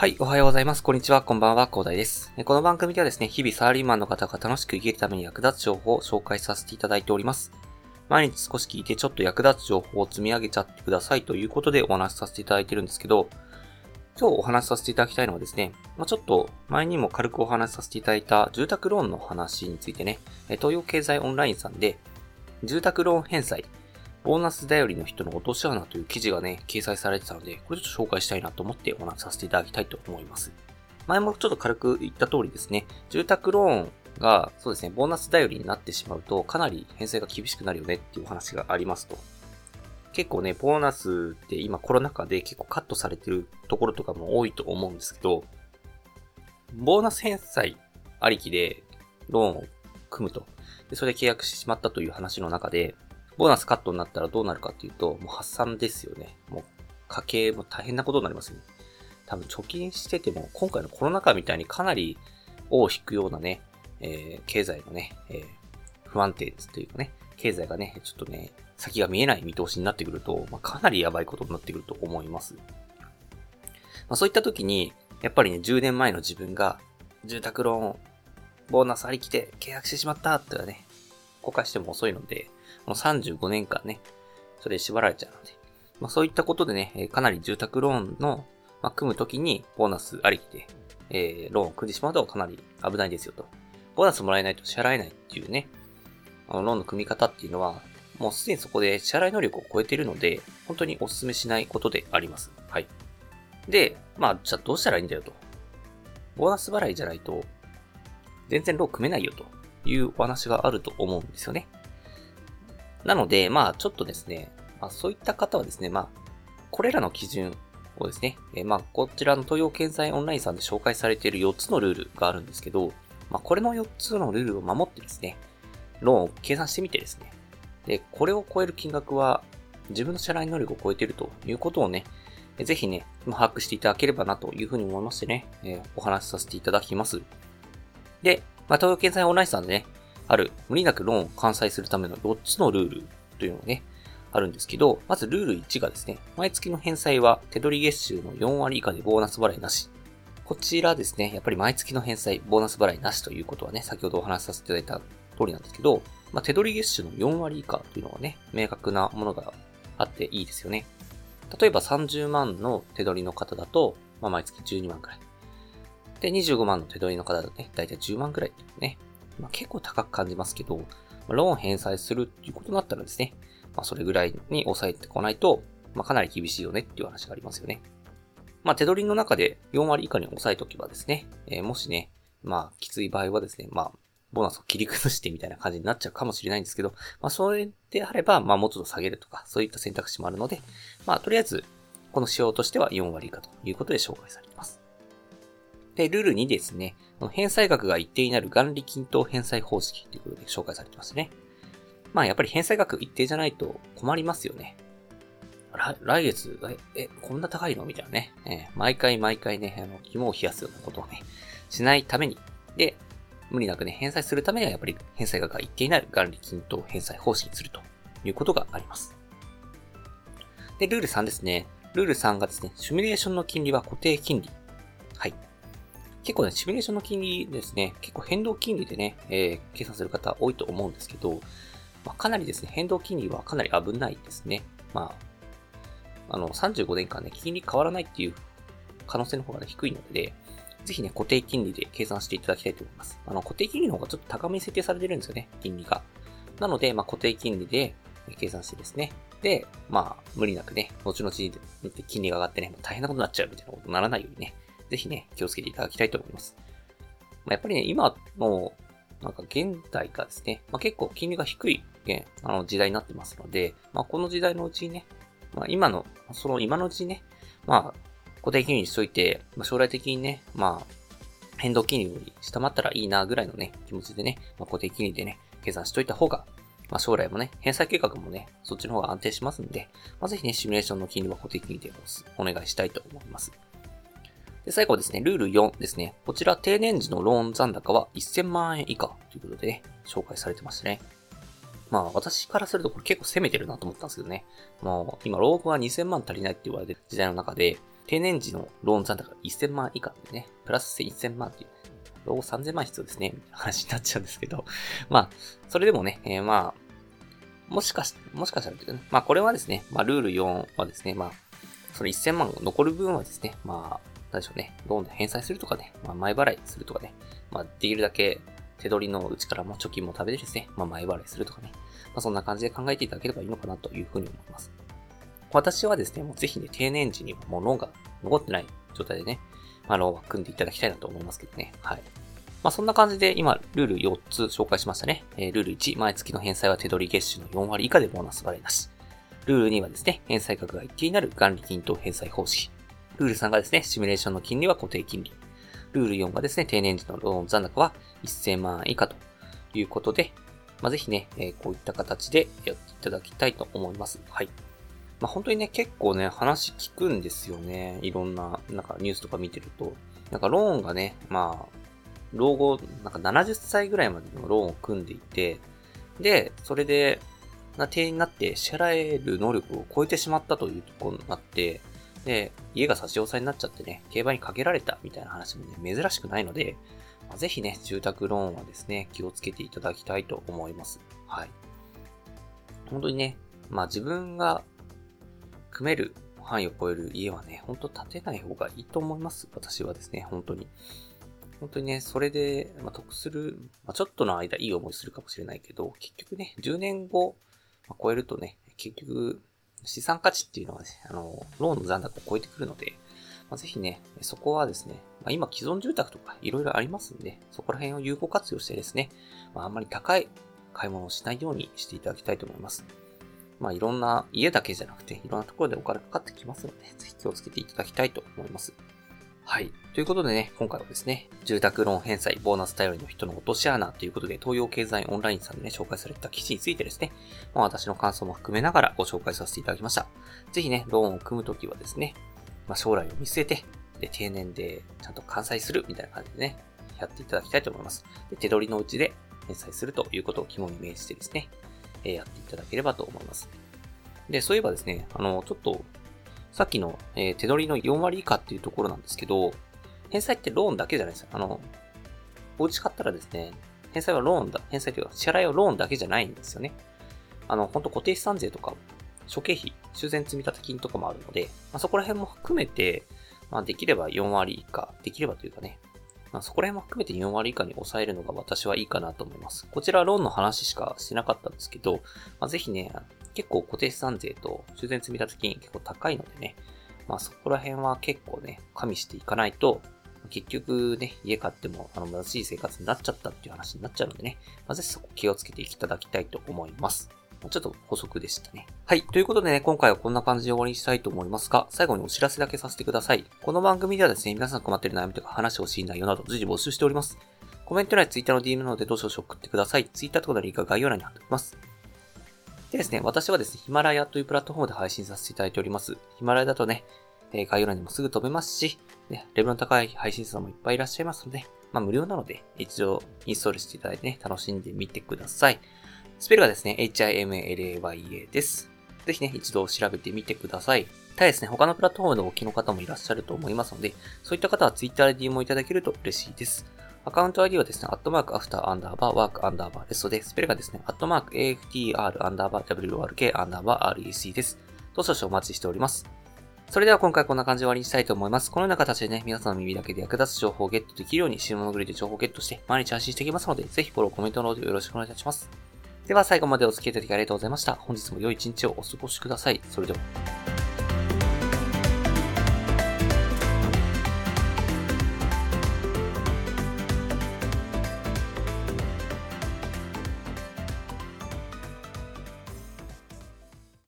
はい、おはようございます。こんにちは、こんばんは、広大です。この番組ではですね、日々サラリーマンの方が楽しく生きるために役立つ情報を紹介させていただいております。毎日少し聞いてちょっと役立つ情報を積み上げちゃってくださいということでお話しさせていただいてるんですけど、今日お話しさせていただきたいのはですね、ま、ちょっと前にも軽くお話しさせていただいた住宅ローンの話についてね、東洋経済オンラインさんで、住宅ローン返済、ボーナス頼りの人の落とし穴という記事がね、掲載されてたので、これちょっと紹介したいなと思ってお話しさせていただきたいと思います。前もちょっと軽く言った通りですね、住宅ローンが、そうですね、ボーナス頼りになってしまうと、かなり返済が厳しくなるよねっていうお話がありますと。結構ね、ボーナスって今コロナ禍で結構カットされてるところとかも多いと思うんですけど、ボーナス返済ありきでローンを組むと。で、それで契約してしまったという話の中で、ボーナスカットになったらどうなるかっていうと、もう発散ですよね。もう家計も大変なことになりますね。多分貯金してても、今回のコロナ禍みたいにかなり尾を引くようなね、えー、経済のね、えー、不安定ですというかね、経済がね、ちょっとね、先が見えない見通しになってくると、まあ、かなりやばいことになってくると思います。まあ、そういった時に、やっぱりね、10年前の自分が、住宅ローン、ボーナスありきで契約してしまったってはね、後悔しても遅いので、この35年間ね、それで縛られちゃうので、まあそういったことでね、かなり住宅ローンの、まあ、組むときにボーナスありきで、えー、ローンを組んでしまうとかなり危ないですよと。ボーナスもらえないと支払えないっていうね、あのローンの組み方っていうのは、もうすでにそこで支払い能力を超えているので、本当にお勧めしないことであります。はい。で、まあ、じゃあどうしたらいいんだよと。ボーナス払いじゃないと、全然ローン組めないよというお話があると思うんですよね。なので、まあ、ちょっとですね、まあ、そういった方はですね、まあ、これらの基準をですね、えー、まあ、こちらの東洋経済オンラインさんで紹介されている4つのルールがあるんですけど、まあ、これの4つのルールを守ってですね、ローンを計算してみてですね、で、これを超える金額は自分の支払い能力を超えているということをね、ぜひね、把握していただければなというふうに思いましてね、えー、お話しさせていただきます。で、まあ、東洋経済オンラインさんでね、ある無理なくローンを完済するための4つのルールというのがね、あるんですけど、まずルール1がですね、毎月の返済は手取り月収の4割以下でボーナス払いなし。こちらですね、やっぱり毎月の返済、ボーナス払いなしということはね、先ほどお話しさせていただいた通りなんですけど、まあ、手取り月収の4割以下というのがね、明確なものがあっていいですよね。例えば30万の手取りの方だと、まあ、毎月12万くらい。で、25万の手取りの方だとね、だいたい10万くらいね。まあ、結構高く感じますけど、ローン返済するっていうことになったらですね、まあ、それぐらいに抑えてこないと、まあ、かなり厳しいよねっていう話がありますよね。まあ、手取りの中で4割以下に抑えておけばですね、えー、もしね、まあ、きつい場合はですね、まあ、ボーナスを切り崩してみたいな感じになっちゃうかもしれないんですけど、まあ、それであれば、まあ、もうちょっと下げるとか、そういった選択肢もあるので、まあ、とりあえず、この仕様としては4割以下ということで紹介されています。で、ルール2ですね。返済額が一定になる元利均等返済方式ということで紹介されてますね。まあやっぱり返済額一定じゃないと困りますよね。来月、え、え、こんな高いのみたいなね。えー、毎回毎回ね、あの、肝を冷やすようなことをね、しないために。で、無理なくね、返済するためにはやっぱり返済額が一定になる元利均等返済方式にするということがあります。で、ルール3ですね。ルール3がですね、シミュレーションの金利は固定金利。はい。結構ね、シミュレーションの金利ですね、結構変動金利でね、えー、計算する方多いと思うんですけど、まあ、かなりですね、変動金利はかなり危ないですね。まあ、あの、35年間ね、金利変わらないっていう可能性の方が、ね、低いので、ぜひね、固定金利で計算していただきたいと思います。あの、固定金利の方がちょっと高めに設定されてるんですよね、金利が。なので、まあ、固定金利で計算してですね。で、まあ、無理なくね、後々金利が上がってね、大変なことになっちゃうみたいなことにならないようにね、ぜひね、気をつけていただきたいと思います。まあ、やっぱりね、今の、なんか現代がですね、まあ、結構金利が低い、ね、あの時代になってますので、まあ、この時代のうちにね、まあ、今の、その今のうちにね、まあ、固定金利にしといて、まあ、将来的にね、まあ、変動金利より下回ったらいいなぐらいのね、気持ちでね、まあ、固定金利でね、計算しといた方が、まあ、将来もね、返済計画もね、そっちの方が安定しますんで、まあ、ぜひね、シミュレーションの金利は固定金利でお願いしたいと思います。で、最後ですね、ルール4ですね。こちら、定年時のローン残高は1000万円以下ということでね、紹介されてましたね。まあ、私からするとこれ結構攻めてるなと思ったんですけどね。もう、今、老後は2000万足りないって言われてる時代の中で、定年時のローン残高が1000万以下でね、プラス1000万っていう、ロー3000万必要ですね、みたいな話になっちゃうんですけど、まあ、それでもね、えー、まあ、もしかし、もしかしたらね、まあこれはですね、まあルール4はですね、まあ、その1000万残る分はですね、まあ、何でしょうね、ローンで返済するとかね、まあ前払いするとかね、まあできるだけ手取りのうちからも貯金も食べてですね、まあ前払いするとかね、まあそんな感じで考えていただければいいのかなというふうに思います。私はですね、もうぜひね、定年時にもうローンが残ってない状態でね、まあローンは組んでいただきたいなと思いますけどね、はい。まあそんな感じで今、ルール4つ紹介しましたね。えー、ルール1、毎月の返済は手取り月収の4割以下でボーナス払いなし。ルール2はですね、返済額が一定になる元利金と返済方式。ルール3がですね、シミュレーションの金利は固定金利。ルール4がですね、定年時のローン残高は1000万以下ということで、まあ、ぜひね、えー、こういった形でやっていただきたいと思います。はい。まあ、本当にね、結構ね、話聞くんですよね。いろんな、なんかニュースとか見てると。なんかローンがね、まあ、老後、なんか70歳ぐらいまでのローンを組んでいて、で、それで、な定員になって支払える能力を超えてしまったというところになって、で、家が差し押さえになっちゃってね、競馬にかけられたみたいな話もね、珍しくないので、まあ、ぜひね、住宅ローンはですね、気をつけていただきたいと思います。はい。本当にね、まあ自分が組める範囲を超える家はね、ほんと建てない方がいいと思います。私はですね、本当に。本当にね、それで、まあ、得する、まあ、ちょっとの間いい思いするかもしれないけど、結局ね、10年後、まあ、超えるとね、結局、資産価値っていうのはね、あの、ローンの残高を超えてくるので、まあ、ぜひね、そこはですね、まあ、今既存住宅とかいろいろありますんで、そこら辺を有効活用してですね、まあ、あんまり高い買い物をしないようにしていただきたいと思います。まあいろんな家だけじゃなくて、いろんなところでお金かかってきますので、ぜひ気をつけていただきたいと思います。はい。ということでね、今回はですね、住宅ローン返済、ボーナス頼りの人の落とし穴ということで、東洋経済オンラインさんでね、紹介された記事についてですね、まあ、私の感想も含めながらご紹介させていただきました。ぜひね、ローンを組むときはですね、まあ、将来を見据えて、で、定年でちゃんと完済するみたいな感じでね、やっていただきたいと思います。で、手取りのうちで返済するということを肝に銘じてですね、え、やっていただければと思います。で、そういえばですね、あの、ちょっと、さっきの、えー、手取りの4割以下っていうところなんですけど、返済ってローンだけじゃないですよ。あの、お家買ったらですね、返済はローンだ、返済というか支払いはローンだけじゃないんですよね。あの、本当固定資産税とか、諸経費、修繕積立金とかもあるので、まあ、そこら辺も含めて、まあ、できれば4割以下、できればというかね、まあ、そこら辺も含めて4割以下に抑えるのが私はいいかなと思います。こちらローンの話しかしてなかったんですけど、まあ、ぜひね、結構固定資産税と修繕積立金結構高いのでね、まあそこら辺は結構ね、加味していかないと、結局ね、家買っても、あの、貧しい生活になっちゃったっていう話になっちゃうのでね、まあ、ぜひそこ気をつけていただきたいと思います。ちょっと補足でしたね。はい。ということでね、今回はこんな感じで終わりにしたいと思いますが、最後にお知らせだけさせてください。この番組ではですね、皆さん困ってる悩みとか話してほしい内容など随時募集しております。コメント欄や Twitter の DM などでどうしどし送ってください。Twitter とかのリンクは概要欄に貼っておきます。でですね、私はですね、ヒマラヤというプラットフォームで配信させていただいております。ヒマラヤだとね、え概要欄にもすぐ飛べますし、ね、レベルの高い配信者さんもいっぱいいらっしゃいますので、まあ無料なので、一度インストールしていただいてね、楽しんでみてください。スペルがですね、HIMLAYA です。ぜひね、一度調べてみてください。ただですね、他のプラットフォームでお聞きの方もいらっしゃると思いますので、そういった方は Twitter で DM をいただけると嬉しいです。アカウント ID はですね、アットマークアフターアンダーバーワークアンダーバーですので、スペルがですね、アットマーク AFTR アンダーバー WORK アンダーバー REC です。どう少々お待ちしております。それでは今回こんな感じで終わりにしたいと思います。このような形でね、皆さんの耳だけで役立つ情報をゲットできるように、死ぬ物グリで情報をゲットして、毎日発信していきますので、ぜひフォロー、コメントの方でよろしくお願いいたします。では最後までお付き合いいただきありがとうございました。本日も良い一日をお過ごしください。それでは。